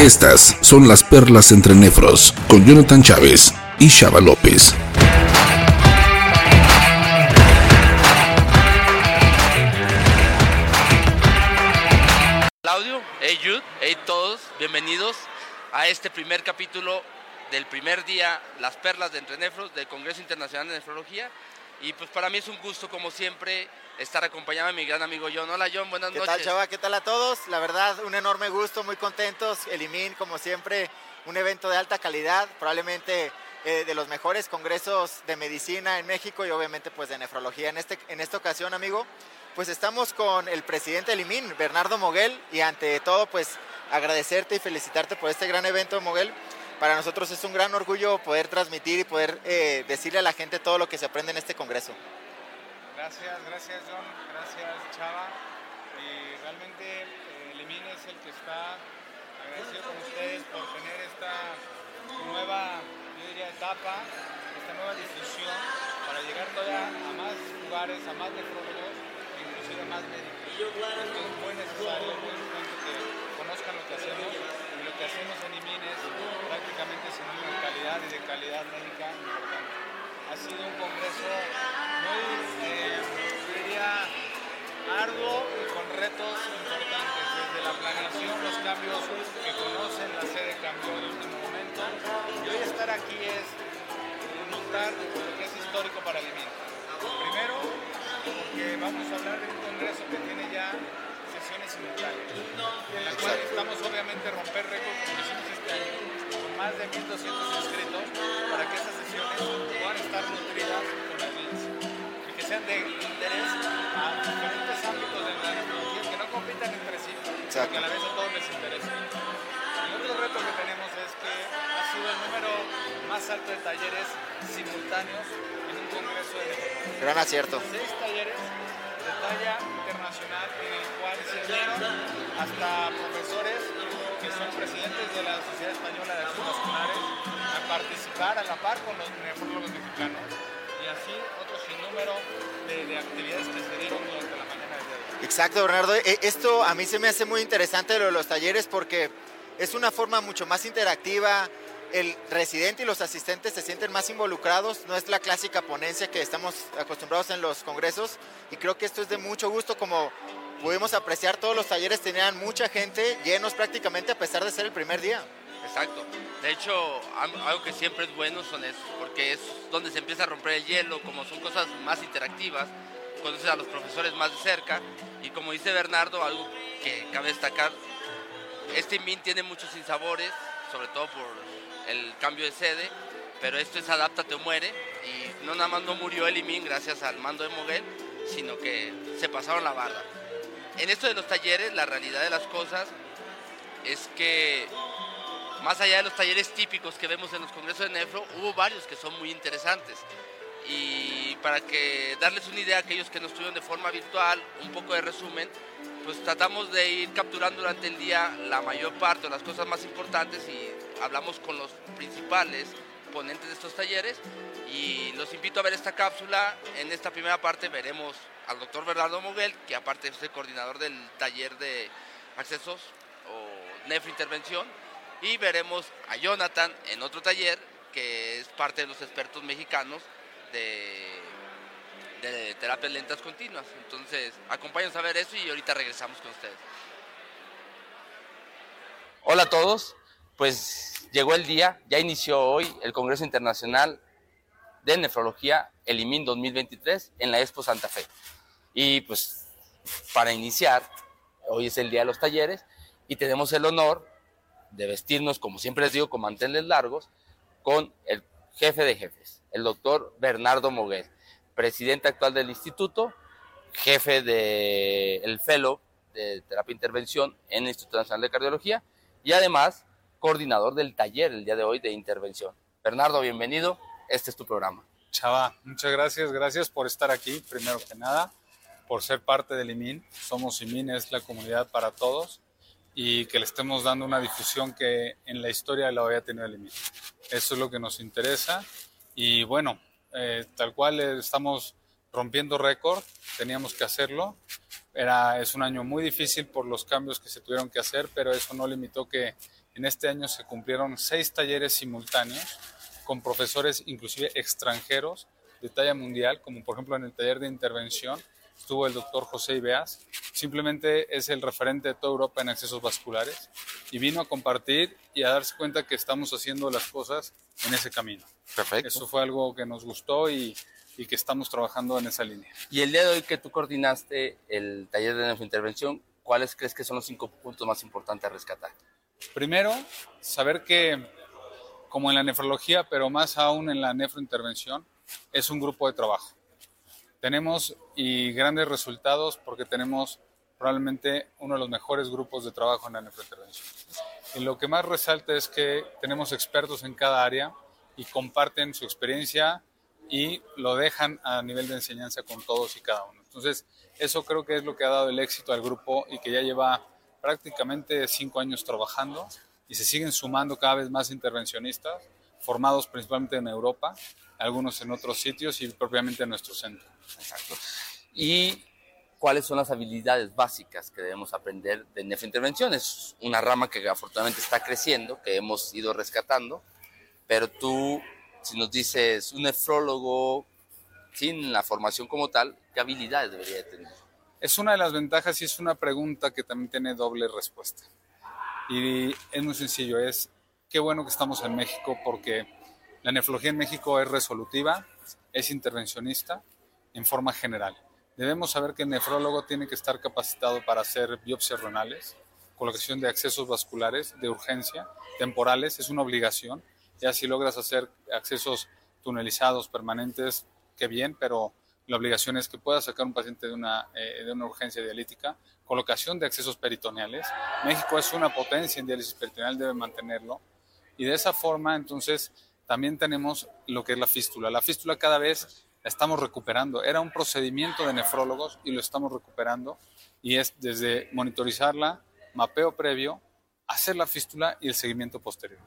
Estas son las perlas entre nefros con Jonathan Chávez y Shaba López. Claudio, hey Jude, hey todos, bienvenidos a este primer capítulo del primer día, las perlas de entre nefros del Congreso Internacional de Nefrología. Y pues para mí es un gusto, como siempre, estar acompañado de mi gran amigo John. Hola John, buenas ¿Qué noches. tal, Chava? ¿Qué tal a todos? La verdad, un enorme gusto, muy contentos. El IMIN, como siempre, un evento de alta calidad, probablemente eh, de los mejores congresos de medicina en México y obviamente pues de nefrología. En, este, en esta ocasión, amigo, pues estamos con el presidente del IMIN, Bernardo Moguel, y ante todo, pues agradecerte y felicitarte por este gran evento, Moguel. Para nosotros es un gran orgullo poder transmitir y poder eh, decirle a la gente todo lo que se aprende en este congreso. Gracias, gracias John, gracias Chava. Y realmente eh, el IMIN es el que está agradecido con ustedes por tener esta nueva, yo diría, etapa, esta nueva difusión para llegar todavía a más lugares, a más nefrólogos, inclusive más médicos. Esto es muy necesario, muy importante que conozcan lo que hacemos y lo que hacemos en IMIN es prácticamente sinónimo de calidad y de calidad médica importante. Ha sido un congreso muy, eh, diría, arduo y con retos importantes, desde la planeación, los cambios que conocen, la sede cambió en último momento, y hoy estar aquí es montar lo que es histórico para el IMIN. Primero, porque vamos a hablar de un congreso que tiene ya sesiones simultáneas, en la cual estamos obviamente a romper récord como hicimos este año, más de 1.200 inscritos, para que estas sesiones puedan estar nutridas con la y que sean de interés a diferentes ámbitos de la nefrología que no compitan entre sí, sino que a la vez a todos les interesa. El otro reto que tenemos es que ha sido el número más alto de talleres simultáneos en un congreso de. Gran acierto. Seis talleres de talla internacional en el cual se hasta profesores que son presidentes de la Sociedad Española de Acción Vasculares a participar a la par con los nefrólogos mexicanos y así otro sinnúmero de, de actividades que se dieron durante la mañana de hoy. Exacto, Bernardo. E- Esto a mí se me hace muy interesante lo de los talleres porque es una forma mucho más interactiva. El residente y los asistentes se sienten más involucrados. No es la clásica ponencia que estamos acostumbrados en los congresos. Y creo que esto es de mucho gusto. Como pudimos apreciar, todos los talleres tenían mucha gente, llenos prácticamente a pesar de ser el primer día. Exacto. De hecho, algo que siempre es bueno son esos, porque es donde se empieza a romper el hielo, como son cosas más interactivas, conoces a los profesores más de cerca y como dice Bernardo, algo que cabe destacar, este IMIN tiene muchos sinsabores, sobre todo por el cambio de sede, pero esto es adáptate o muere y no nada más no murió el IMIN gracias al mando de Moguel, sino que se pasaron la barra. En esto de los talleres, la realidad de las cosas es que más allá de los talleres típicos que vemos en los congresos de Nefro, hubo varios que son muy interesantes. Y para que darles una idea a aquellos que no estuvieron de forma virtual, un poco de resumen, pues tratamos de ir capturando durante el día la mayor parte o las cosas más importantes y hablamos con los principales ponentes de estos talleres y los invito a ver esta cápsula. En esta primera parte veremos al doctor Bernardo Moguel, que aparte es el coordinador del taller de accesos o nefrointervención, y veremos a Jonathan en otro taller, que es parte de los expertos mexicanos de, de terapias lentas continuas. Entonces, acompáñenos a ver eso y ahorita regresamos con ustedes. Hola a todos, pues llegó el día, ya inició hoy el Congreso Internacional de Nefrología, el IMIN 2023, en la Expo Santa Fe. Y pues para iniciar, hoy es el día de los talleres y tenemos el honor de vestirnos, como siempre les digo, con manteles largos, con el jefe de jefes, el doctor Bernardo Moguel, presidente actual del instituto, jefe del el fellow de terapia e intervención en el Instituto Nacional de Cardiología y además coordinador del taller el día de hoy de intervención. Bernardo, bienvenido, este es tu programa. Chava, muchas gracias, gracias por estar aquí, primero que nada, por ser parte del IMIN. Somos IMIN, es la comunidad para todos y que le estemos dando una difusión que en la historia lo había tenido el IMIN. Eso es lo que nos interesa y bueno, eh, tal cual eh, estamos rompiendo récord, teníamos que hacerlo. Era, es un año muy difícil por los cambios que se tuvieron que hacer, pero eso no limitó que En este año se cumplieron seis talleres simultáneos con profesores inclusive extranjeros de talla mundial, como por ejemplo en el taller de intervención estuvo el doctor José Ibeas, simplemente es el referente de toda Europa en accesos vasculares y vino a compartir y a darse cuenta que estamos haciendo las cosas en ese camino. Perfecto. Eso fue algo que nos gustó y, y que estamos trabajando en esa línea. Y el día de hoy que tú coordinaste el taller de nefrointervención, ¿cuáles crees que son los cinco puntos más importantes a rescatar? Primero, saber que, como en la nefrología, pero más aún en la nefrointervención, es un grupo de trabajo. Tenemos y grandes resultados porque tenemos probablemente uno de los mejores grupos de trabajo en la nefrointervención. Y lo que más resalta es que tenemos expertos en cada área y comparten su experiencia y lo dejan a nivel de enseñanza con todos y cada uno. Entonces, eso creo que es lo que ha dado el éxito al grupo y que ya lleva prácticamente cinco años trabajando y se siguen sumando cada vez más intervencionistas, formados principalmente en Europa, algunos en otros sitios y propiamente en nuestro centro. Exacto. ¿Y cuáles son las habilidades básicas que debemos aprender de nefrointervención? Es una rama que afortunadamente está creciendo, que hemos ido rescatando, pero tú, si nos dices un nefrólogo sin la formación como tal, ¿qué habilidades debería tener? Es una de las ventajas y es una pregunta que también tiene doble respuesta. Y es muy sencillo, es qué bueno que estamos en México porque la nefrología en México es resolutiva, es intervencionista en forma general. Debemos saber que el nefrólogo tiene que estar capacitado para hacer biopsias renales, colocación de accesos vasculares de urgencia, temporales, es una obligación. Ya si logras hacer accesos tunelizados permanentes, qué bien, pero la obligación es que puedas sacar un paciente de una, eh, de una urgencia dialítica, colocación de accesos peritoneales. México es una potencia en diálisis peritoneal, debe mantenerlo. Y de esa forma, entonces, también tenemos lo que es la fístula. La fístula cada vez la estamos recuperando. Era un procedimiento de nefrólogos y lo estamos recuperando. Y es desde monitorizarla, mapeo previo, hacer la fístula y el seguimiento posterior.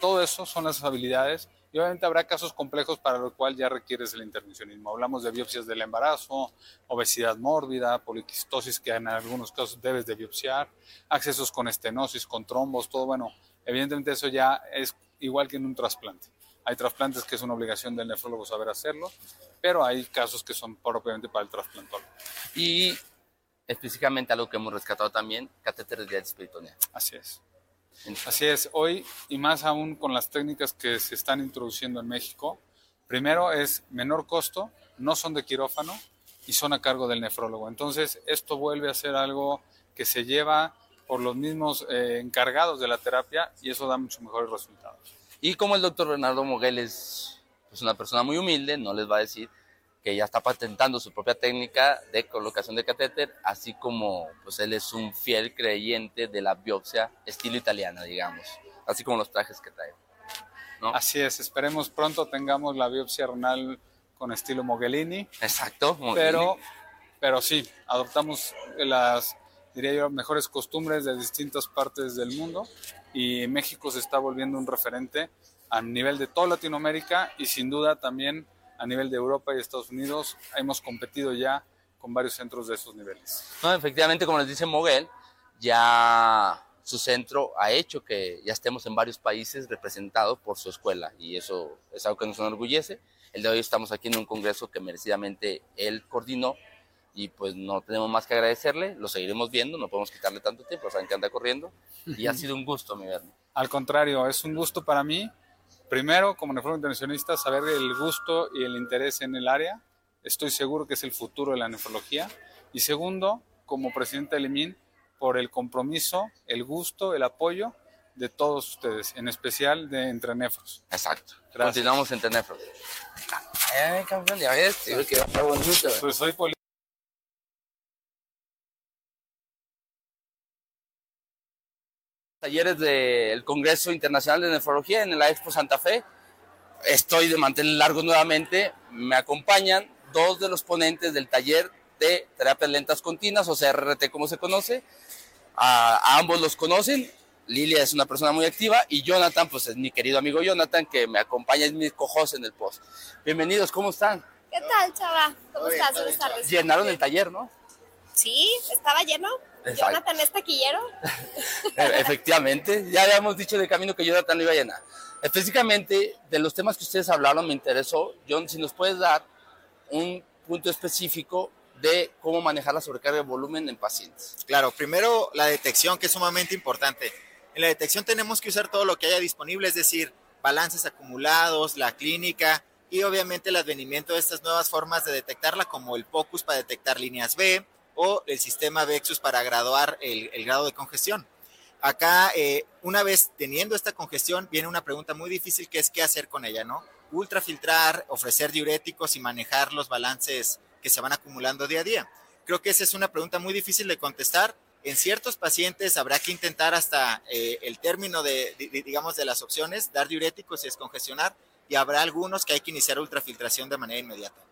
Todo eso son las habilidades y obviamente habrá casos complejos para lo cual ya requieres el intervencionismo. Hablamos de biopsias del embarazo, obesidad mórbida, poliquistosis que en algunos casos debes de biopsiar, accesos con estenosis, con trombos, todo bueno. Evidentemente eso ya es igual que en un trasplante. Hay trasplantes que es una obligación del nefrólogo saber hacerlo, pero hay casos que son propiamente para el trasplantólogo. Y específicamente algo que hemos rescatado también, catéter de diálisis peritoneal. Así es. Así es, hoy y más aún con las técnicas que se están introduciendo en México, primero es menor costo, no son de quirófano y son a cargo del nefrólogo. Entonces, esto vuelve a ser algo que se lleva por los mismos eh, encargados de la terapia y eso da mucho mejores resultados. Y como el doctor Bernardo Moguel es pues, una persona muy humilde, no les va a decir que ya está patentando su propia técnica de colocación de catéter, así como pues él es un fiel creyente de la biopsia estilo italiana, digamos, así como los trajes que trae. ¿no? Así es, esperemos pronto tengamos la biopsia renal con estilo Moghelini. Exacto. Pero, pero sí, adoptamos las, diría yo, mejores costumbres de distintas partes del mundo y México se está volviendo un referente a nivel de toda Latinoamérica y sin duda también a nivel de Europa y Estados Unidos. Hemos competido ya con varios centros de esos niveles. No, efectivamente, como les dice Moguel, ya su centro ha hecho que ya estemos en varios países representados por su escuela y eso es algo que nos enorgullece. El de hoy estamos aquí en un congreso que merecidamente él coordinó y pues no tenemos más que agradecerle, lo seguiremos viendo, no podemos quitarle tanto tiempo, saben que anda corriendo y ha sido un gusto mi verme. Al contrario, es un gusto para mí primero, como nefrólogo intervencionista, saber el gusto y el interés en el área. Estoy seguro que es el futuro de la nefrología. Y segundo, como presidente del IMIN, por el compromiso, el gusto, el apoyo de todos ustedes, en especial de Entre Nefros. Exacto. Gracias. Continuamos Entre Nefros. Ay, campeón, ya ves, que va bonito. Pues soy talleres del Congreso Internacional de Nefrología en la Expo Santa Fe. Estoy de mantener largo nuevamente. Me acompañan dos de los ponentes del taller de terapias lentas continuas, o CRT como se conoce. A, a, ambos los conocen. Lilia es una persona muy activa y Jonathan, pues es mi querido amigo Jonathan, que me acompaña, es mi cojos en el post. Bienvenidos, ¿cómo están? ¿Qué tal, chava? ¿Cómo estás? Buenas tardes. Llenaron el taller, ¿no? Sí, estaba lleno. Jonathan es taquillero. E- Efectivamente, ya habíamos dicho de camino que Jonathan lo iba a llenar. Específicamente, de los temas que ustedes hablaron, me interesó, John, si nos puedes dar un punto específico de cómo manejar la sobrecarga de volumen en pacientes. Claro, primero la detección, que es sumamente importante. En la detección tenemos que usar todo lo que haya disponible, es decir, balances acumulados, la clínica y obviamente el advenimiento de estas nuevas formas de detectarla, como el POCUS para detectar líneas B o el sistema VEXUS para graduar el, grado de congestión. Acá, eh, una vez teniendo esta congestión, viene una pregunta muy difícil que es qué hacer con ella, ¿no? Ultrafiltrar, ofrecer diuréticos y manejar los balances que se van acumulando día a día. Creo que esa es una pregunta muy difícil de contestar. En ciertos pacientes habrá que intentar hasta eh, el término de, de- digamos, de las opciones, dar diuréticos y descongestionar, y habrá algunos que hay que iniciar ultrafiltración de manera inmediata.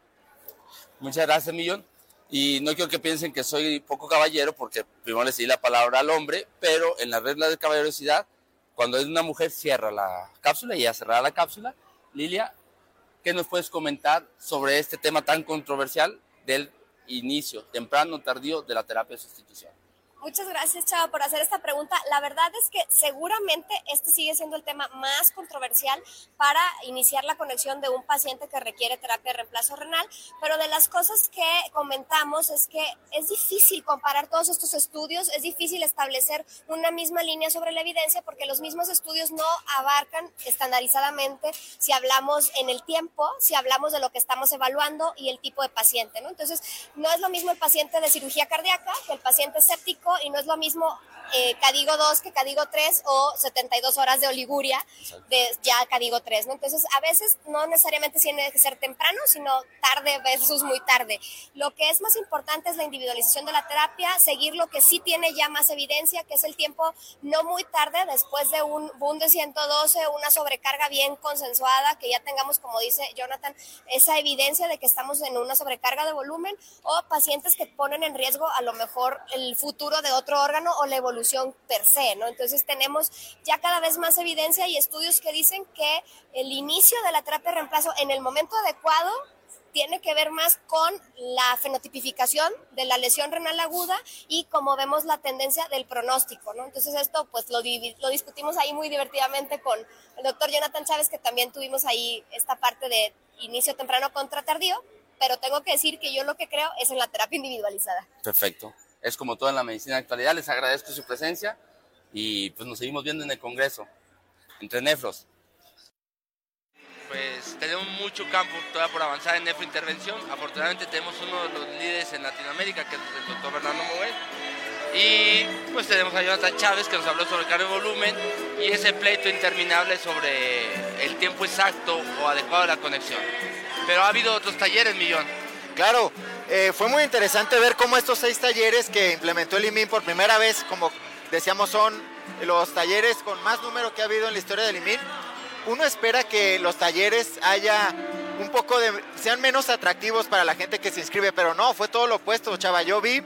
Muchas gracias, Millón. Y no quiero que piensen que soy poco caballero, porque primero le di la palabra al hombre, pero en la regla de caballerosidad, cuando es una mujer, cierra la cápsula y ya cerrada la cápsula. Lilia, ¿qué nos puedes comentar sobre este tema tan controversial del inicio, temprano tardío, de la terapia de sustitución? Muchas gracias, Chava, por hacer esta pregunta. La verdad es que seguramente este sigue siendo el tema más controversial para iniciar la conexión de un paciente que requiere terapia de reemplazo renal, pero de las cosas que comentamos es que es difícil comparar todos estos estudios, es difícil establecer una misma línea sobre la evidencia porque los mismos estudios no abarcan estandarizadamente si hablamos en el tiempo, si hablamos de lo que estamos evaluando y el tipo de paciente. Entonces, no es lo mismo el paciente de cirugía cardíaca que el paciente séptico y no es lo mismo eh, Cadigo 2 que Cadigo 3 o 72 horas de oliguria de ya Cadigo 3, ¿no? Entonces, a veces no necesariamente tiene que ser temprano, sino tarde versus muy tarde. Lo que es más importante es la individualización de la terapia, seguir lo que sí tiene ya más evidencia, que es el tiempo no muy tarde después de un boom de 112, una sobrecarga bien consensuada, que ya tengamos, como dice Jonathan, esa evidencia de que estamos en una sobrecarga de volumen o pacientes que ponen en riesgo a lo mejor el futuro de otro órgano o la evolución per se, ¿no? Entonces tenemos ya cada vez más evidencia y estudios que dicen que el inicio de la terapia de reemplazo en el momento adecuado tiene que ver más con la fenotipificación de la lesión renal aguda y como vemos la tendencia del pronóstico, ¿no? Entonces esto pues lo, lo discutimos ahí muy divertidamente con el doctor Jonathan Chávez, que también tuvimos ahí esta parte de inicio temprano contra tardío, pero tengo que decir que yo lo que creo es en la terapia individualizada. Perfecto. Es como todo en la medicina actualidad. Les agradezco su presencia y pues nos seguimos viendo en el Congreso, entre nefros. Pues tenemos mucho campo todavía por avanzar en nefrointervención. Afortunadamente tenemos uno de los líderes en Latinoamérica, que es el doctor Bernardo Moguel. Y pues tenemos a Jonathan Chávez, que nos habló sobre carga de volumen y ese pleito interminable sobre el tiempo exacto o adecuado de la conexión. Pero ha habido otros talleres, Millón. Claro, eh, fue muy interesante ver cómo estos seis talleres que implementó el IMIN por primera vez, como decíamos, son los talleres con más número que ha habido en la historia del IMIN. Uno espera que los talleres haya un poco de, sean menos atractivos para la gente que se inscribe, pero no, fue todo lo opuesto, chava. Yo vi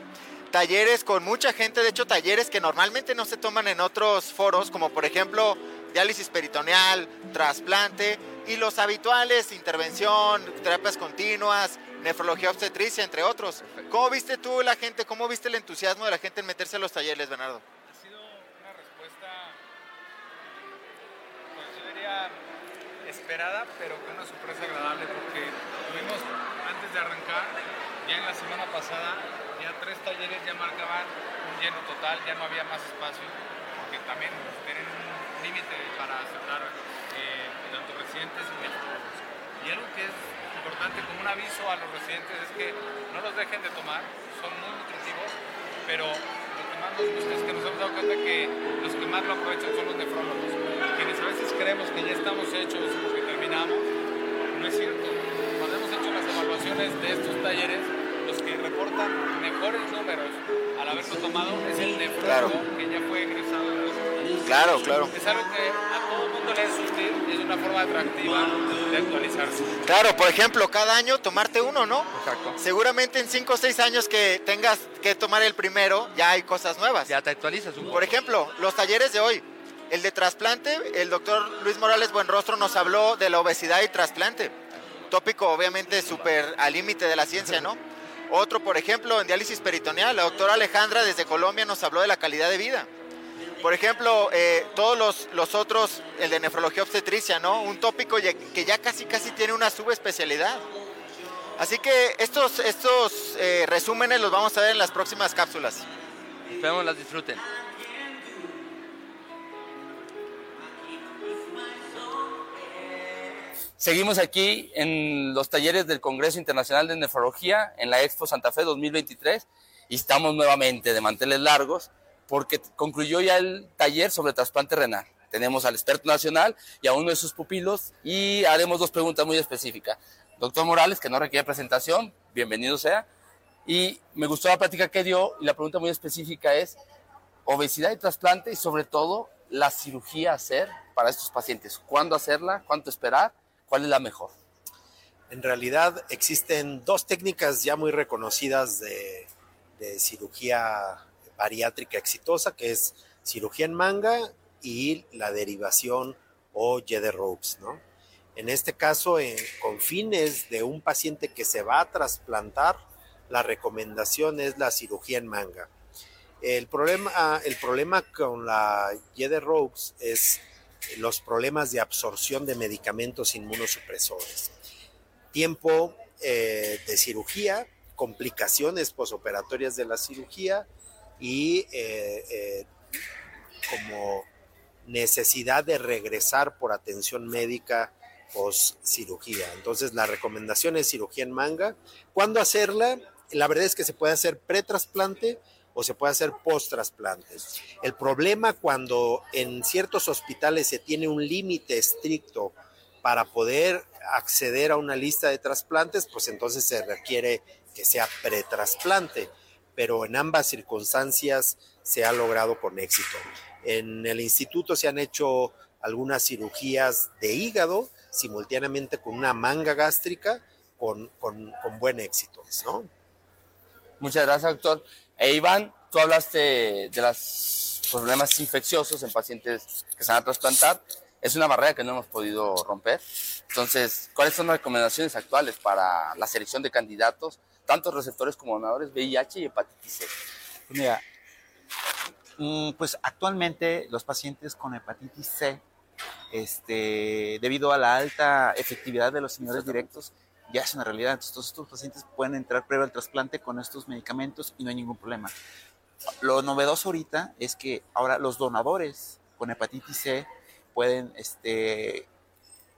talleres con mucha gente, de hecho talleres que normalmente no se toman en otros foros, como por ejemplo diálisis peritoneal, trasplante y los habituales, intervención, terapias continuas, nefrología obstetricia, entre otros. ¿Cómo viste tú la gente, cómo viste el entusiasmo de la gente en meterse a los talleres, Bernardo? Ha sido una respuesta, pues yo diría esperada, pero con una sorpresa agradable porque tuvimos antes de arrancar, ya en la semana pasada, ya tres talleres ya marcaban un lleno total, ya no había más espacio, porque también tienen un límite para aceptar eh, tanto residentes y nefrólogos. Y algo que es importante como un aviso a los residentes es que no los dejen de tomar, son muy nutritivos, pero lo que más nos gusta es que nos hemos dado cuenta que los que más lo aprovechan son los nefrólogos, quienes a veces creemos que ya estamos hechos porque terminamos, no es cierto. Cuando hemos hecho las evaluaciones de estos talleres, los que reportan mejores números al haberlo tomado es el nefrólogo Claro. que ya fue egresado de los Claro, claro. es algo que a todo el mundo le es útil y es una forma atractiva de actualizarse. Claro, por ejemplo, cada año tomarte uno, ¿no? Exacto. Seguramente en 5 o 6 años que tengas que tomar el primero, ya hay cosas nuevas. Ya te actualizas un poco. Por ejemplo, los talleres de hoy. El de trasplante, el doctor Luis Morales Buenrostro nos habló de la obesidad y trasplante. Tópico obviamente súper al límite de la ciencia, ¿no? Otro, por ejemplo, en diálisis peritoneal, la doctora Alejandra desde Colombia nos habló de la calidad de vida. Por ejemplo, eh, todos los, los, otros, el de nefrología obstetricia, ¿no? Un tópico que ya casi casi tiene una subespecialidad. Así que estos, estos eh, resúmenes los vamos a ver en las próximas cápsulas. Esperemos las disfruten. Seguimos aquí en los talleres del Congreso Internacional de Nefrología en la Expo Santa Fe 2023 y estamos nuevamente de manteles largos porque concluyó ya el taller sobre trasplante renal. Tenemos al experto nacional y a uno de sus pupilos y haremos dos preguntas muy específicas. Doctor Morales, que no requiere presentación, bienvenido sea. Y me gustó la plática que dio y la pregunta muy específica es obesidad y trasplante y sobre todo la cirugía a hacer para estos pacientes. ¿Cuándo hacerla? ¿Cuánto esperar? ¿Cuál es la mejor? En realidad existen dos técnicas ya muy reconocidas de, de cirugía bariátrica exitosa, que es cirugía en manga y la derivación o Jeder Ropes, ¿no? En este caso, con fines de un paciente que se va a trasplantar, la recomendación es la cirugía en manga. El problema, el problema con la Jeder Ropes es los problemas de absorción de medicamentos inmunosupresores. Tiempo eh, de cirugía, complicaciones posoperatorias de la cirugía y eh, eh, como necesidad de regresar por atención médica post cirugía. Entonces la recomendación es cirugía en manga. ¿Cuándo hacerla? La verdad es que se puede hacer pretrasplante o se puede hacer post-trasplante. El problema cuando en ciertos hospitales se tiene un límite estricto para poder acceder a una lista de trasplantes, pues entonces se requiere que sea pretrasplante pero en ambas circunstancias se ha logrado con éxito. En el instituto se han hecho algunas cirugías de hígado simultáneamente con una manga gástrica con, con, buen éxito. ¿no? Muchas gracias, doctor. E Iván, tú hablaste de los problemas infecciosos en pacientes que se van a trasplantar. Es una barrera que no hemos podido romper. Entonces, ¿cuáles son las recomendaciones actuales para la selección de candidatos tantos receptores como donadores VIH y hepatitis C? Pues mira, mm, pues actualmente los pacientes con hepatitis C, este, debido a la alta efectividad de los señores directos, ya es una realidad. Entonces, todos estos pacientes pueden entrar previo al trasplante con estos medicamentos y no hay ningún problema. Lo novedoso ahorita es que ahora los donadores con hepatitis C pueden este,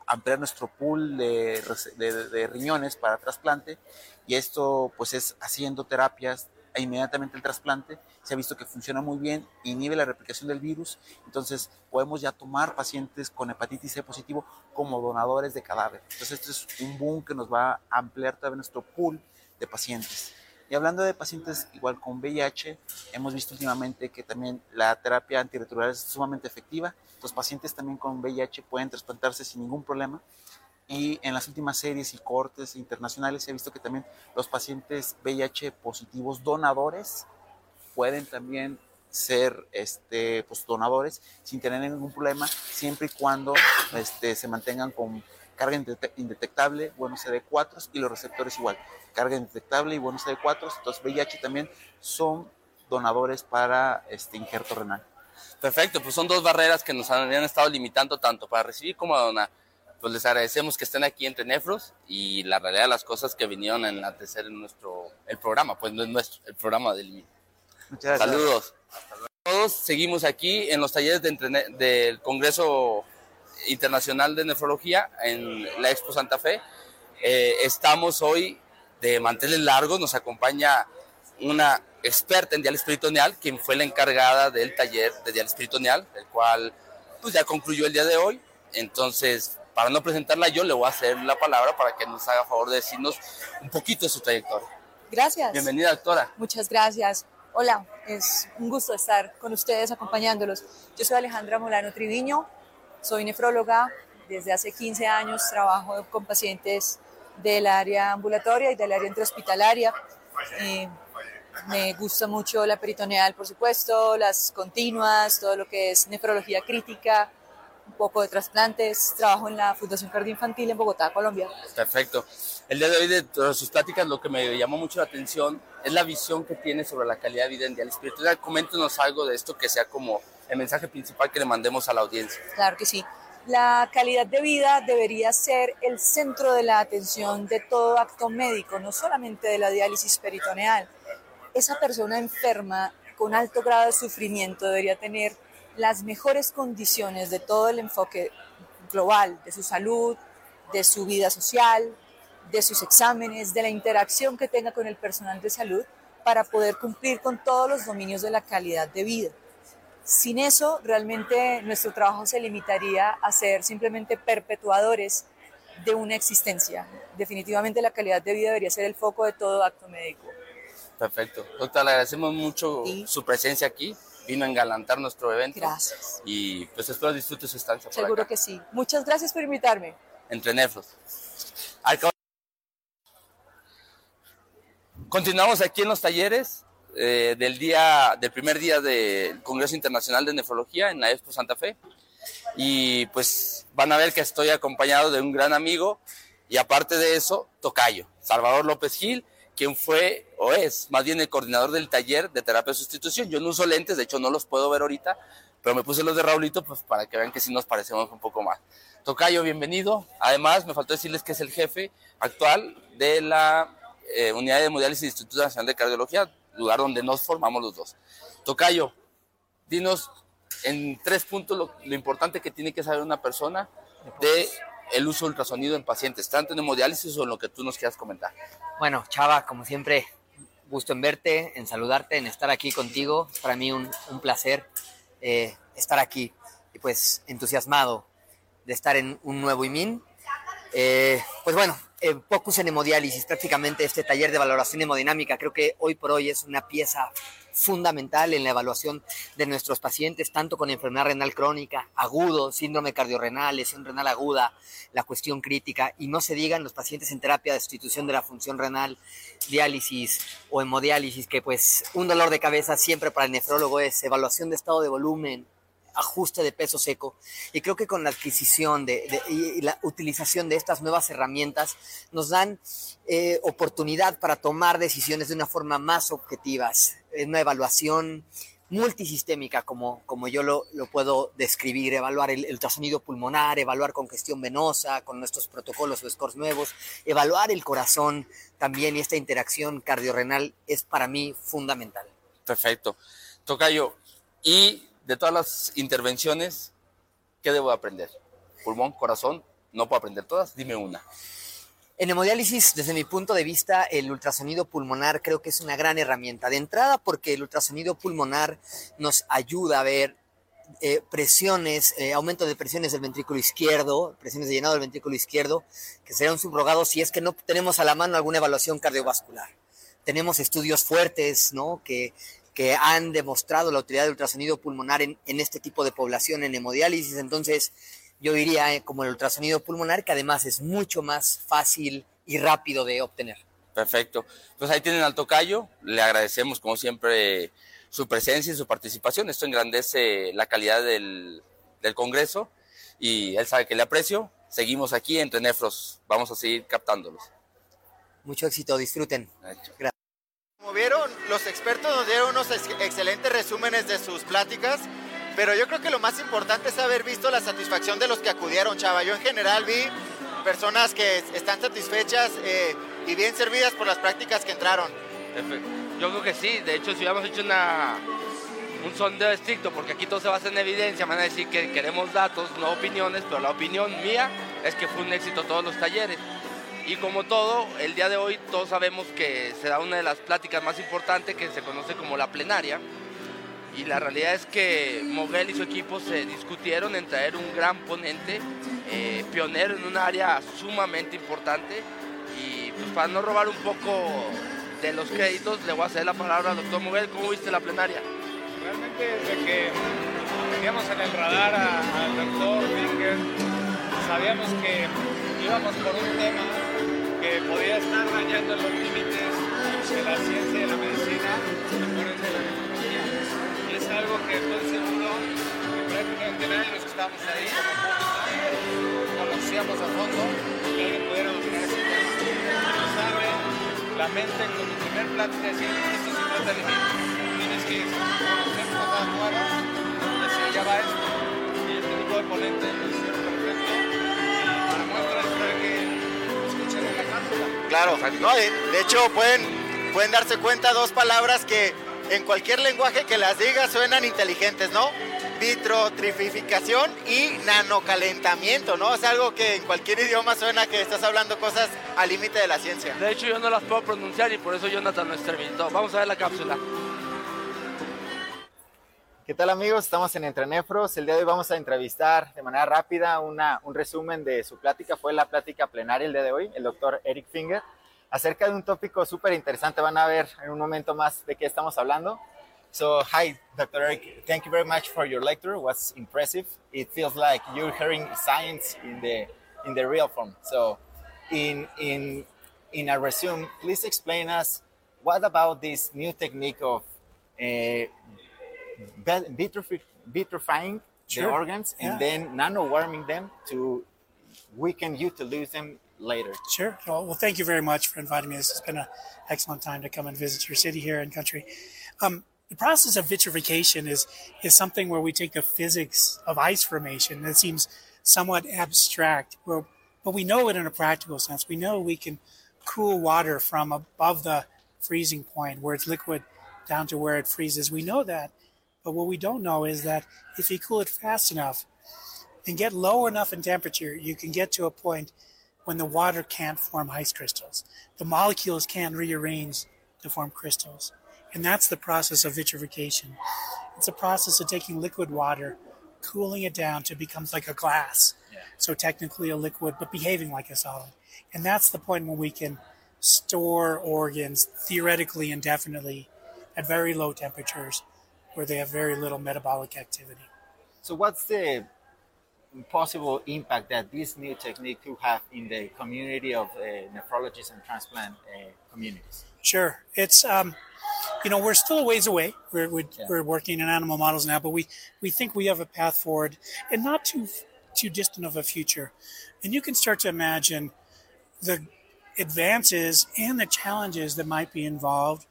ampliar nuestro pool de, riñones para trasplante y esto pues es haciendo terapias e inmediatamente el trasplante se ha visto que funciona muy bien, inhibe la replicación del virus, entonces podemos ya tomar pacientes con hepatitis C positivo como donadores de cadáver. Entonces esto es un boom que nos va a ampliar todavía nuestro pool de pacientes. Y hablando de pacientes igual con VIH, hemos visto últimamente que también la terapia antirretroviral es sumamente efectiva. Los pacientes también con VIH pueden trasplantarse sin ningún problema. Y en las últimas series y cortes internacionales ha visto que también los pacientes VIH positivos donadores pueden también ser este, pues, donadores sin tener ningún problema, siempre y cuando este, se mantengan con carga indetectable, buenos CD4 y los receptores igual, carga indetectable y buenos CD4, entonces VIH también son donadores para este injerto renal. Perfecto, pues son dos barreras que nos habían estado limitando tanto para recibir como a donar. Pues les agradecemos que estén aquí entre Nefros y la realidad de las cosas que vinieron en la tercera en nuestro el programa, pues no es nuestro, el programa del IMI. Muchas gracias. Saludos. Todos seguimos aquí en los talleres de del Congreso Internacional de Nefrología en la Expo Santa Fe. Eh, estamos hoy de manteles largos, nos acompaña una experta en diálisis peritoneal, quien fue la encargada del taller de diálisis peritoneal, el cual pues ya concluyó el día de hoy. Entonces, para no presentarla yo, le voy a hacer la palabra para que nos haga favor de decirnos un poquito de su trayectoria. Gracias. Bienvenida, doctora. Muchas gracias. Hola, es un gusto estar con ustedes acompañándolos. Yo soy Alejandra Molano Triviño, soy nefróloga, desde hace 15 años trabajo con pacientes del área ambulatoria y del área intrahospitalaria. Eh, me gusta mucho la peritoneal, por supuesto, las continuas, todo lo que es nefrología crítica, poco de trasplantes, trabajo en la Fundación Infantil en Bogotá, Colombia. Perfecto. El día de hoy, de todas sus pláticas, lo que me llamó mucho la atención es la visión que tiene sobre la calidad de vida en diálisis espiritual. Coméntenos algo de esto que sea como el mensaje principal que le mandemos a la audiencia. Claro que sí. La calidad de vida debería ser el centro de la atención de todo acto médico, no solamente de la diálisis peritoneal. Esa persona enferma con alto grado de sufrimiento debería tener las mejores condiciones de todo el enfoque global de su salud, de su vida social, de sus exámenes, de la interacción que tenga con el personal de salud para poder cumplir con todos los dominios de la calidad de vida. Sin eso, realmente nuestro trabajo se limitaría a ser simplemente perpetuadores de una existencia. Definitivamente la calidad de vida debería ser el foco de todo acto médico. Perfecto. Doctora, le agradecemos mucho su presencia aquí. Vino a engalantar nuestro evento. Gracias. Y pues espero disfrute su estancia por Seguro que sí. Muchas gracias por invitarme. Entre nefros. Continuamos aquí en los talleres eh, del día, del primer día del Congreso Internacional de Nefrología en la Expo Santa Fe. Y pues van a ver que estoy acompañado de un gran amigo y aparte de eso, Tocayo, Salvador López Gil, quien fue o es más bien el coordinador del taller de terapia de sustitución. Yo no uso lentes, de hecho no los puedo ver ahorita, pero me puse los de Raulito pues para que vean que sí nos parecemos un poco más. Tocayo, bienvenido. Además, me faltó decirles que es el jefe actual de la eh, Unidad de Hemodiálisis del Instituto Nacional de Cardiología, lugar donde nos formamos los dos. Tocayo, dinos en tres puntos lo, importante que tiene que saber una persona de el uso de ultrasonido en pacientes, tanto en hemodiálisis o en lo que tú nos quieras comentar. Bueno, Chava, como siempre, gusto en verte, en saludarte, en estar aquí contigo. Es para mí un, placer eh, estar aquí y pues entusiasmado de estar en un nuevo IMIN. Eh, pues bueno, eh, Focus en hemodiálisis, prácticamente este taller de valoración hemodinámica, creo que hoy por hoy es una pieza fundamental en la evaluación de nuestros pacientes, tanto con enfermedad renal crónica, agudo, síndrome cardiorrenal, lesión renal aguda, la cuestión crítica, y no se digan los pacientes en terapia de sustitución de la función renal, diálisis o hemodiálisis, que pues un dolor de cabeza siempre para el nefrólogo es evaluación de estado de volumen, ajuste de peso seco. Y creo que con la adquisición de, y la utilización de estas nuevas herramientas nos dan eh, oportunidad para tomar decisiones de una forma más objetiva, una evaluación multisistémica, como, como yo lo, puedo describir, evaluar el, ultrasonido pulmonar, evaluar congestión venosa con nuestros protocolos o scores nuevos, evaluar el corazón también y esta interacción cardiorrenal es para mí fundamental. Perfecto. Tocayo, y de todas las intervenciones, ¿qué debo aprender? Pulmón, corazón, no puedo aprender todas, dime una. En hemodiálisis, desde mi punto de vista, el ultrasonido pulmonar creo que es una gran herramienta. De entrada, porque el ultrasonido pulmonar nos ayuda a ver eh, presiones, eh, aumento de presiones del ventrículo izquierdo, presiones de llenado del ventrículo izquierdo, que será un subrogado si es que no tenemos a la mano alguna evaluación cardiovascular. Tenemos estudios fuertes, ¿no? Que que han demostrado la utilidad del ultrasonido pulmonar en, este tipo de población en hemodiálisis. Entonces, yo diría eh, como el ultrasonido pulmonar, que además es mucho más fácil y rápido de obtener. Perfecto. Pues ahí tienen al tocayo. Le agradecemos, como siempre, su presencia y su participación. Esto engrandece la calidad del, del Congreso y él sabe que le aprecio. Seguimos aquí entre Nefros. Vamos a seguir captándolos. Mucho éxito, disfruten. Gracias. Como vieron, los expertos nos dieron unos excelentes resúmenes de sus pláticas, pero yo creo que lo más importante es haber visto la satisfacción de los que acudieron, chava. Yo en general vi personas que están satisfechas eh, y bien servidas por las prácticas que entraron. Yo creo que sí, de hecho si hubiéramos hecho una, un sondeo estricto, porque aquí todo se basa en evidencia, van a decir que queremos datos, no opiniones, pero la opinión mía es que fue un éxito todos los talleres. Y como todo, el día de hoy todos sabemos que se da una de las pláticas más importantes que se conoce como la plenaria. Y la realidad es que Moguel y su equipo se discutieron en traer un gran ponente, eh, pionero en un área sumamente importante. Y pues para no robar un poco de los créditos, le voy a hacer la palabra al doctor Moguel. ¿Cómo viste la plenaria? Realmente desde que teníamos en el radar al doctor Winger, sabíamos que íbamos por un tema que podía estar rayando los límites de la ciencia y de la medicina y por de la tecnología. Y es algo que estoy seguro que prácticamente nadie los que estábamos ahí conocíamos a fondo que alguien pudiera dominar ese tema. Y nos abre la mente con mi primer plática de esto se trata de mí. Tienes que conocer cosas nuevas y así ya va esto. Y este tipo de ponentes Claro, no, de, hecho pueden, pueden darse cuenta dos palabras que en cualquier lenguaje que las diga suenan inteligentes, ¿no? Vitrotrificación y nanocalentamiento, ¿no? Es algo que en cualquier idioma suena que estás hablando cosas al límite de la ciencia. De hecho, yo no las puedo pronunciar y por eso Jonathan no entrevistó. Vamos a ver la cápsula. ¿Qué tal amigos? Estamos en Entrenefros. El día de hoy vamos a entrevistar de manera rápida una, un resumen de su plática. Fue la plática plenaria el día de hoy, el doctor Eric Finger, acerca de un tópico súper interesante. Van a ver en un momento más de qué estamos hablando. So, hi, Dr. Eric. Thank you very much for your lecture. It was impressive. It feels like you're hearing science in the in the real form. So, in in in a resume, please explain us what about this new technique of uh, bet- vitrify- vitrifying Sure. the organs and Yeah. then nano warming them to weaken you to lose them later. Sure. Well, well, thank you very much for inviting me. This has been an excellent time to come and visit your city here and country. Um, the process of vitrification is is something where we take the physics of ice formation that seems somewhat abstract, where, but we know it in a practical sense. We know we can cool water from above the freezing point where it's liquid down to where it freezes. We know that, but what we don't know is that if you cool it fast enough and get low enough in temperature, you can get to a point when the water can't form ice crystals. The molecules can't rearrange to form crystals. And that's the process of vitrification. It's a process of taking liquid water, cooling it down to becomes like a glass. So technically a liquid, but behaving like a solid. And that's the point when we can store organs theoretically indefinitely at very low temperatures where they have very little metabolic activity. So, what's the possible impact that this new technique could have in the community of uh, nephrologists and transplant uh, communities? Sure. It's, um, you know, we're still a ways away. We're, we're, we're working in animal models now, but we, we think we have a path forward and not too, too distant of a future. And you can start to imagine the advances and the challenges that might be involved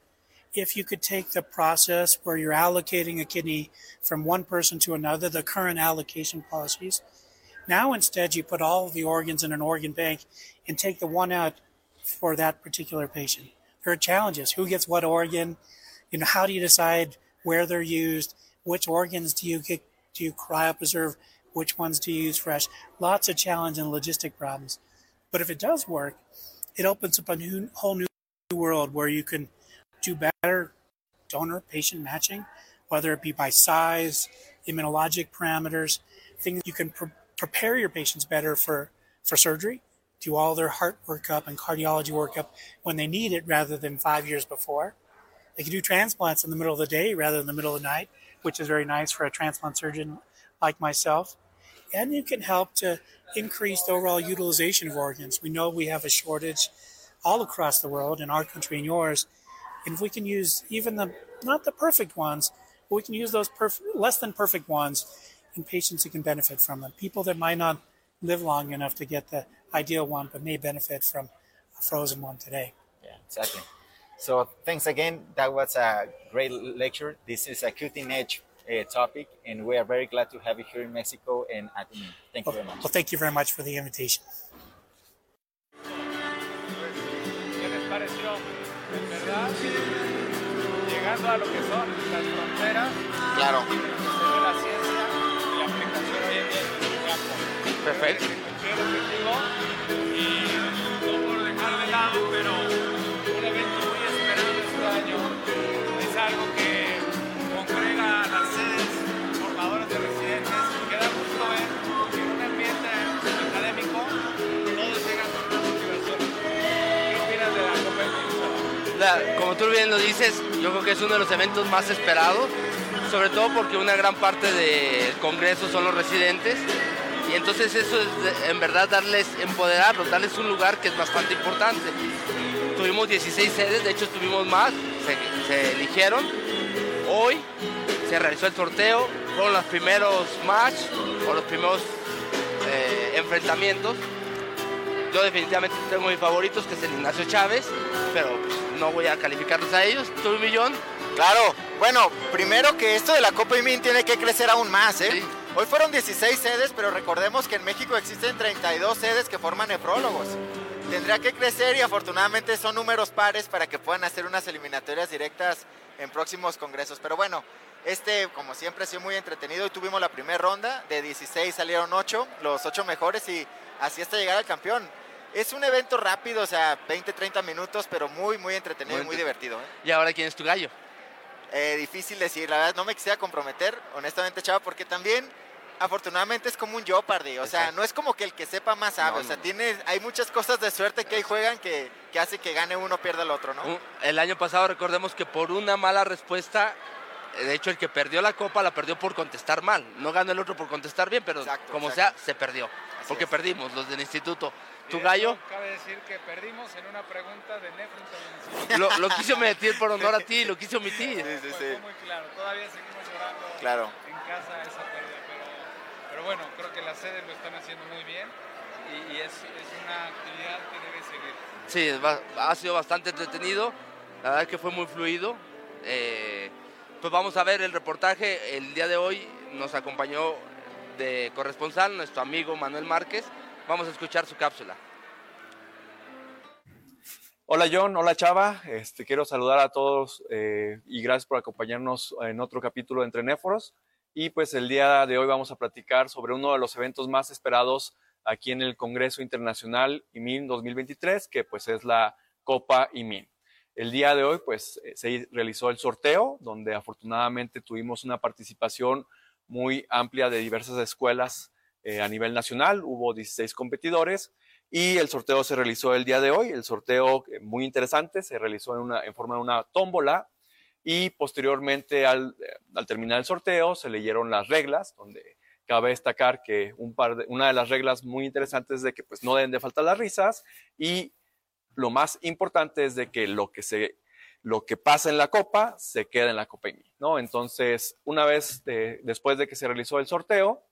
if you could take the process where you're allocating a kidney from one person to another, the current allocation policies. Now instead you put all the organs in an organ bank and take the one out for that particular patient. There are challenges. Who gets what organ? You know, how do you decide where they're used? Which organs do you get do you cryopreserve? Which ones do you use fresh? Lots of challenge and logistic problems. But if it does work, it opens up a new, whole new world where you can do better donor patient matching, whether it be by size, immunologic parameters, things you can pre- prepare your patients better for, for surgery, do all their heart workup and cardiology workup when they need it rather than five years before. They can do transplants in the middle of the day rather than the middle of the night, which is very nice for a transplant surgeon like myself. And you can help to increase the overall utilization of organs. We know we have a shortage all across the world, in our country and yours. And if we can use even the not the perfect ones, but we can use those perf- less than perfect ones in patients who can benefit from them. People that might not live long enough to get the ideal one, but may benefit from a frozen one today. Yeah, exactly. So thanks again. That was a great lecture. This is a cutting edge uh, topic, and we are very glad to have you here in Mexico and at the Thank you very much. Well, thank you very much for the invitation. En verdad, llegando a lo que son las fronteras Claro. de la ciencia y la aplicación hoy en día en campo. Perfecto. Y no por dejar de lado, pero tú bien lo dices, yo creo que es uno de los eventos más esperados, sobre todo porque una gran parte del Congreso son los residentes. Y entonces eso es en verdad darles, empoderarlos, darles un lugar que es bastante importante. Tuvimos 16 sedes, de hecho tuvimos más, se, se eligieron. Hoy se realizó el sorteo, fueron los primeros match o los primeros eh, enfrentamientos. Yo definitivamente tengo mis favoritos, que es el Ignacio Chávez, pero pues, no voy a calificarlos a ellos. ¿Tú, un millón? Claro, bueno, primero que esto de la Copa IMIN tiene que crecer aún más, ¿eh? Hoy fueron 16 sedes, pero recordemos que en México existen 32 sedes que forman nefrólogos. Tendría que crecer y afortunadamente son números pares para que puedan hacer unas eliminatorias directas en próximos congresos. Pero bueno, este, como siempre, ha sido muy entretenido y tuvimos la primera ronda. De 16 salieron 8, los 8 mejores y así hasta llegar al campeón. Es un evento rápido, o sea, 20, 30 minutos, pero muy, muy entretenido y muy divertido. ¿eh? ¿Y ahora quién es tu gallo? Eh, difícil decir, la verdad no me quisiera comprometer, honestamente, Chava, porque también afortunadamente es como un Jeopardy, o sea, no es como que el que sepa más sabe, o sea, tiene, hay muchas cosas de suerte que ahí juegan que, que hace que gane uno pierda el otro, ¿no? El año pasado recordemos que por una mala respuesta, de hecho el que perdió la copa la perdió por contestar mal, no ganó el otro por contestar bien, pero como sea, se perdió, porque perdimos los del instituto. ¿Tu gallo? Cabe decir que perdimos en una pregunta de lo, lo quise omitir por honor a ti, lo quise omitir. Sí, sí, sí. Fue muy claro, todavía seguimos llorando Claro. en casa esa pérdida, pero, pero bueno, creo que las sedes lo están haciendo muy bien y, y es, es una actividad que debe seguir. Sí, es ba- ha sido bastante entretenido. La verdad es que fue muy fluido. Eh, pues vamos a ver el reportaje. El día de hoy nos acompañó de corresponsal nuestro amigo Manuel Márquez. Vamos a escuchar su cápsula. Hola John, hola Chava, este, quiero saludar a todos eh, y gracias por acompañarnos en otro capítulo de Entre Néforos. Y pues el día de hoy vamos a platicar sobre uno de los eventos más esperados aquí en el Congreso Internacional IMIN 2023, que pues es la Copa IMIN. El día de hoy pues eh, se realizó el sorteo, donde afortunadamente tuvimos una participación muy amplia de diversas escuelas eh, a nivel nacional. Hubo 16 competidores y el sorteo se realizó el día de hoy. El sorteo eh, muy interesante, se realizó en, una, en forma de una tómbola y posteriormente al, eh, al terminar el sorteo se leyeron las reglas, donde cabe destacar que un par de, una de las reglas muy interesantes es de que pues no deben de faltar las risas y lo más importante es de que lo que se lo que pasa en la copa se queda en la copa IMI, ¿no? Entonces, una vez de- después de que se realizó el sorteo,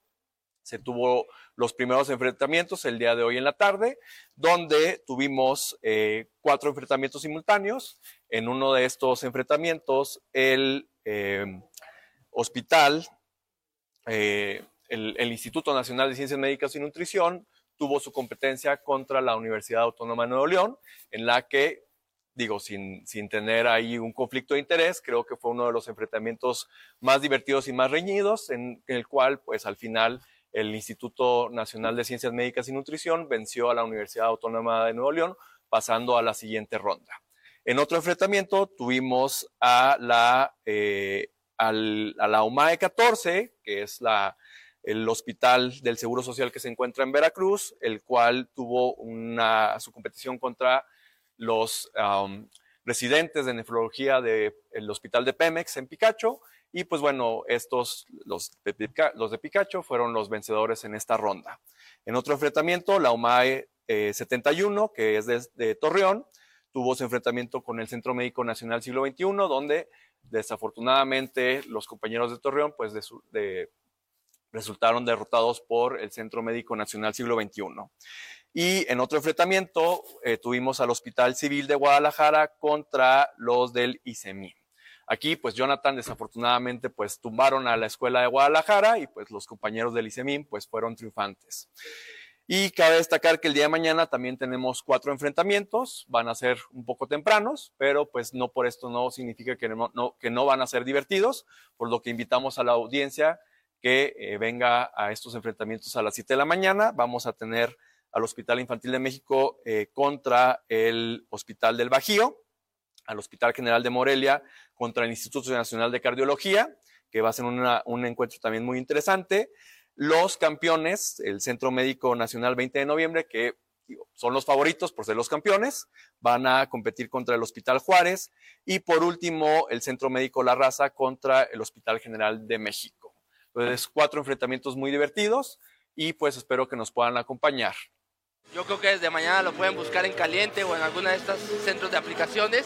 se tuvo los primeros enfrentamientos el día de hoy en la tarde, donde tuvimos eh, cuatro enfrentamientos simultáneos. En uno de estos enfrentamientos, el eh, hospital, eh, el Instituto Nacional de Ciencias Médicas y Nutrición, tuvo su competencia contra la Universidad Autónoma de Nuevo León, en la que digo, sin, sin tener ahí un conflicto de interés, creo que fue uno de los enfrentamientos más divertidos y más reñidos, en, el cual, pues al final, el Instituto Nacional de Ciencias Médicas y Nutrición venció a la Universidad Autónoma de Nuevo León, pasando a la siguiente ronda. En otro enfrentamiento tuvimos a la, eh, al- a la UMAE 14, que es la, el hospital del Seguro Social que se encuentra en Veracruz, el cual tuvo una, su competición contra los residentes de nefrología del hospital de Pemex en Picacho. Y pues bueno, estos, los de, Picacho, fueron los vencedores en esta ronda. En otro enfrentamiento, la UMAE eh, 71, que es de, Torreón, tuvo su enfrentamiento con el Centro Médico Nacional Siglo XXI, donde desafortunadamente los compañeros de Torreón pues resultaron derrotados por el Centro Médico Nacional Siglo XXI. Y en otro enfrentamiento eh, tuvimos al Hospital Civil de Guadalajara contra los del ICEMI. Aquí, pues Jonathan desafortunadamente pues tumbaron a la escuela de Guadalajara y pues los compañeros del ICEMIN pues fueron triunfantes. Y cabe destacar que el día de mañana también tenemos cuatro enfrentamientos, van a ser un poco tempranos, pero pues no por esto no significa que no, no- que no van a ser divertidos, por lo que invitamos a la audiencia que eh, venga a estos enfrentamientos a las 7 de la mañana. Vamos a tener al Hospital Infantil de México eh, contra el Hospital del Bajío, al Hospital General de Morelia contra el Instituto Nacional de Cardiología, que va a ser un encuentro también muy interesante. Los campeones, el Centro Médico Nacional 20 de noviembre, que son los favoritos por ser los campeones, van a competir contra el Hospital Juárez y por último el Centro Médico La Raza contra el Hospital General de México. Entonces, cuatro enfrentamientos muy divertidos y pues espero que nos puedan acompañar. Yo creo que desde mañana lo pueden buscar en caliente o en alguna de estos centros de aplicaciones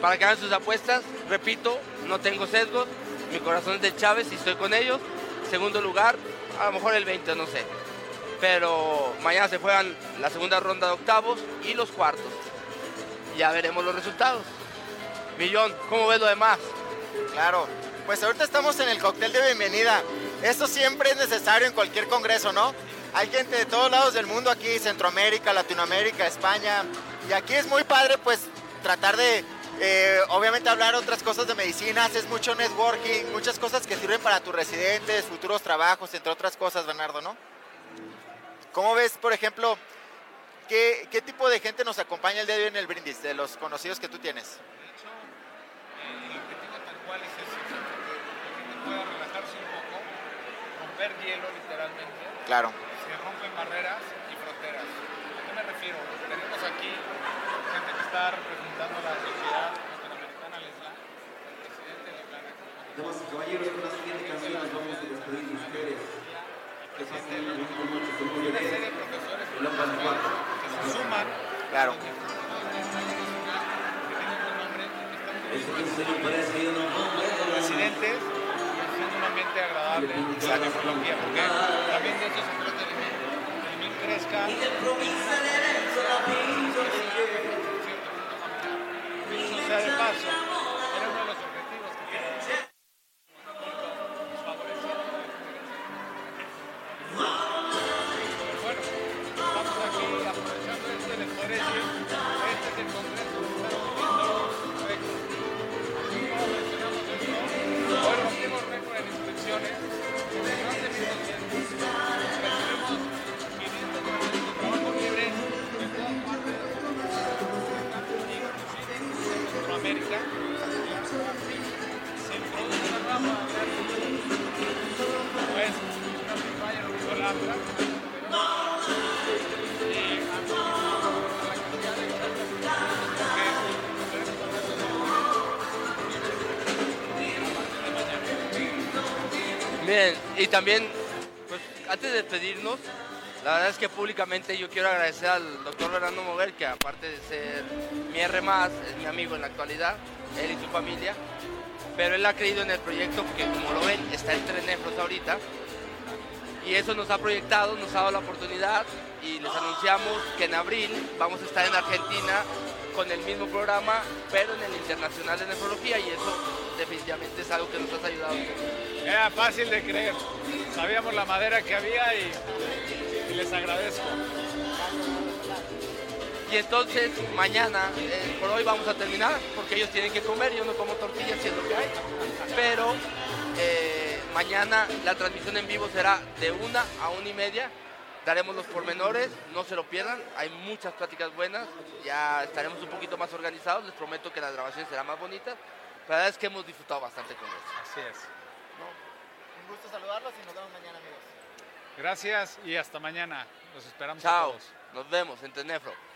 para que hagan sus apuestas. Repito, no tengo sesgos, mi corazón es de Chávez y estoy con ellos. segundo lugar, a lo mejor el 20, no sé. Pero mañana se juegan la segunda ronda de octavos y los cuartos. Ya veremos los resultados. Millón, ¿cómo ves lo demás? Claro, pues ahorita estamos en el cóctel de bienvenida. Esto siempre es necesario en cualquier congreso, ¿no? Hay gente de todos lados del mundo aquí, Centroamérica, Latinoamérica, España. Y aquí es muy padre, pues, tratar de, eh, obviamente, hablar otras cosas de medicina. Haces mucho networking, muchas cosas que sirven para tus residentes, futuros trabajos, entre otras cosas, Bernardo, ¿no? ¿Cómo ves, por ejemplo, qué, qué tipo de gente nos acompaña el día de hoy en el brindis, de los conocidos que tú tienes? De hecho, el objetivo tal cual es ese, que la gente pueda relajarse un poco, romper hielo literalmente. Claro. Barreras y fronteras. ¿A qué me refiero? Tenemos aquí gente que está representando a la sociedad latinoamericana, Lesla, el presidente de la Damas y caballeros, con la siguiente canción nos vamos a despedir de ustedes. Que pasen una bonita noche, con muy El Bar. que se suman Claro. Este que se me parece que no residentes y haciendo un ambiente agradable en la nefrología, porque también de eso se trata el IMIN. El IMIN crezca. Dicho sea de paso, era Bien, y también, pues antes de despedirnos, la verdad es que públicamente yo quiero agradecer al doctor Fernando Moguer, que aparte de ser mi R+, es mi amigo en la actualidad, él y su familia, pero él ha creído en el proyecto porque como lo ven, está entre nefros ahorita, y eso nos ha proyectado, nos ha dado la oportunidad y les anunciamos que en abril vamos a estar en Argentina con el mismo programa, pero en el Internacional de Nefrología y eso definitivamente es algo que nos ha ayudado. Era fácil de creer. Sabíamos la madera que había y les agradezco. Y entonces mañana, eh, por hoy vamos a terminar, porque ellos tienen que comer, yo no como tortillas, si es lo que hay. Pero eh, mañana la transmisión en vivo será de una a una y media. Daremos los pormenores, no se lo pierdan, hay muchas pláticas buenas, ya estaremos un poquito más organizados, les prometo que las grabaciones serán más bonitas. La verdad es que hemos disfrutado bastante con esto. Así es. Un gusto saludarlos y nos vemos mañana, amigos. Gracias y hasta mañana. Los esperamos a Chao, todos. nos vemos en Tenefro.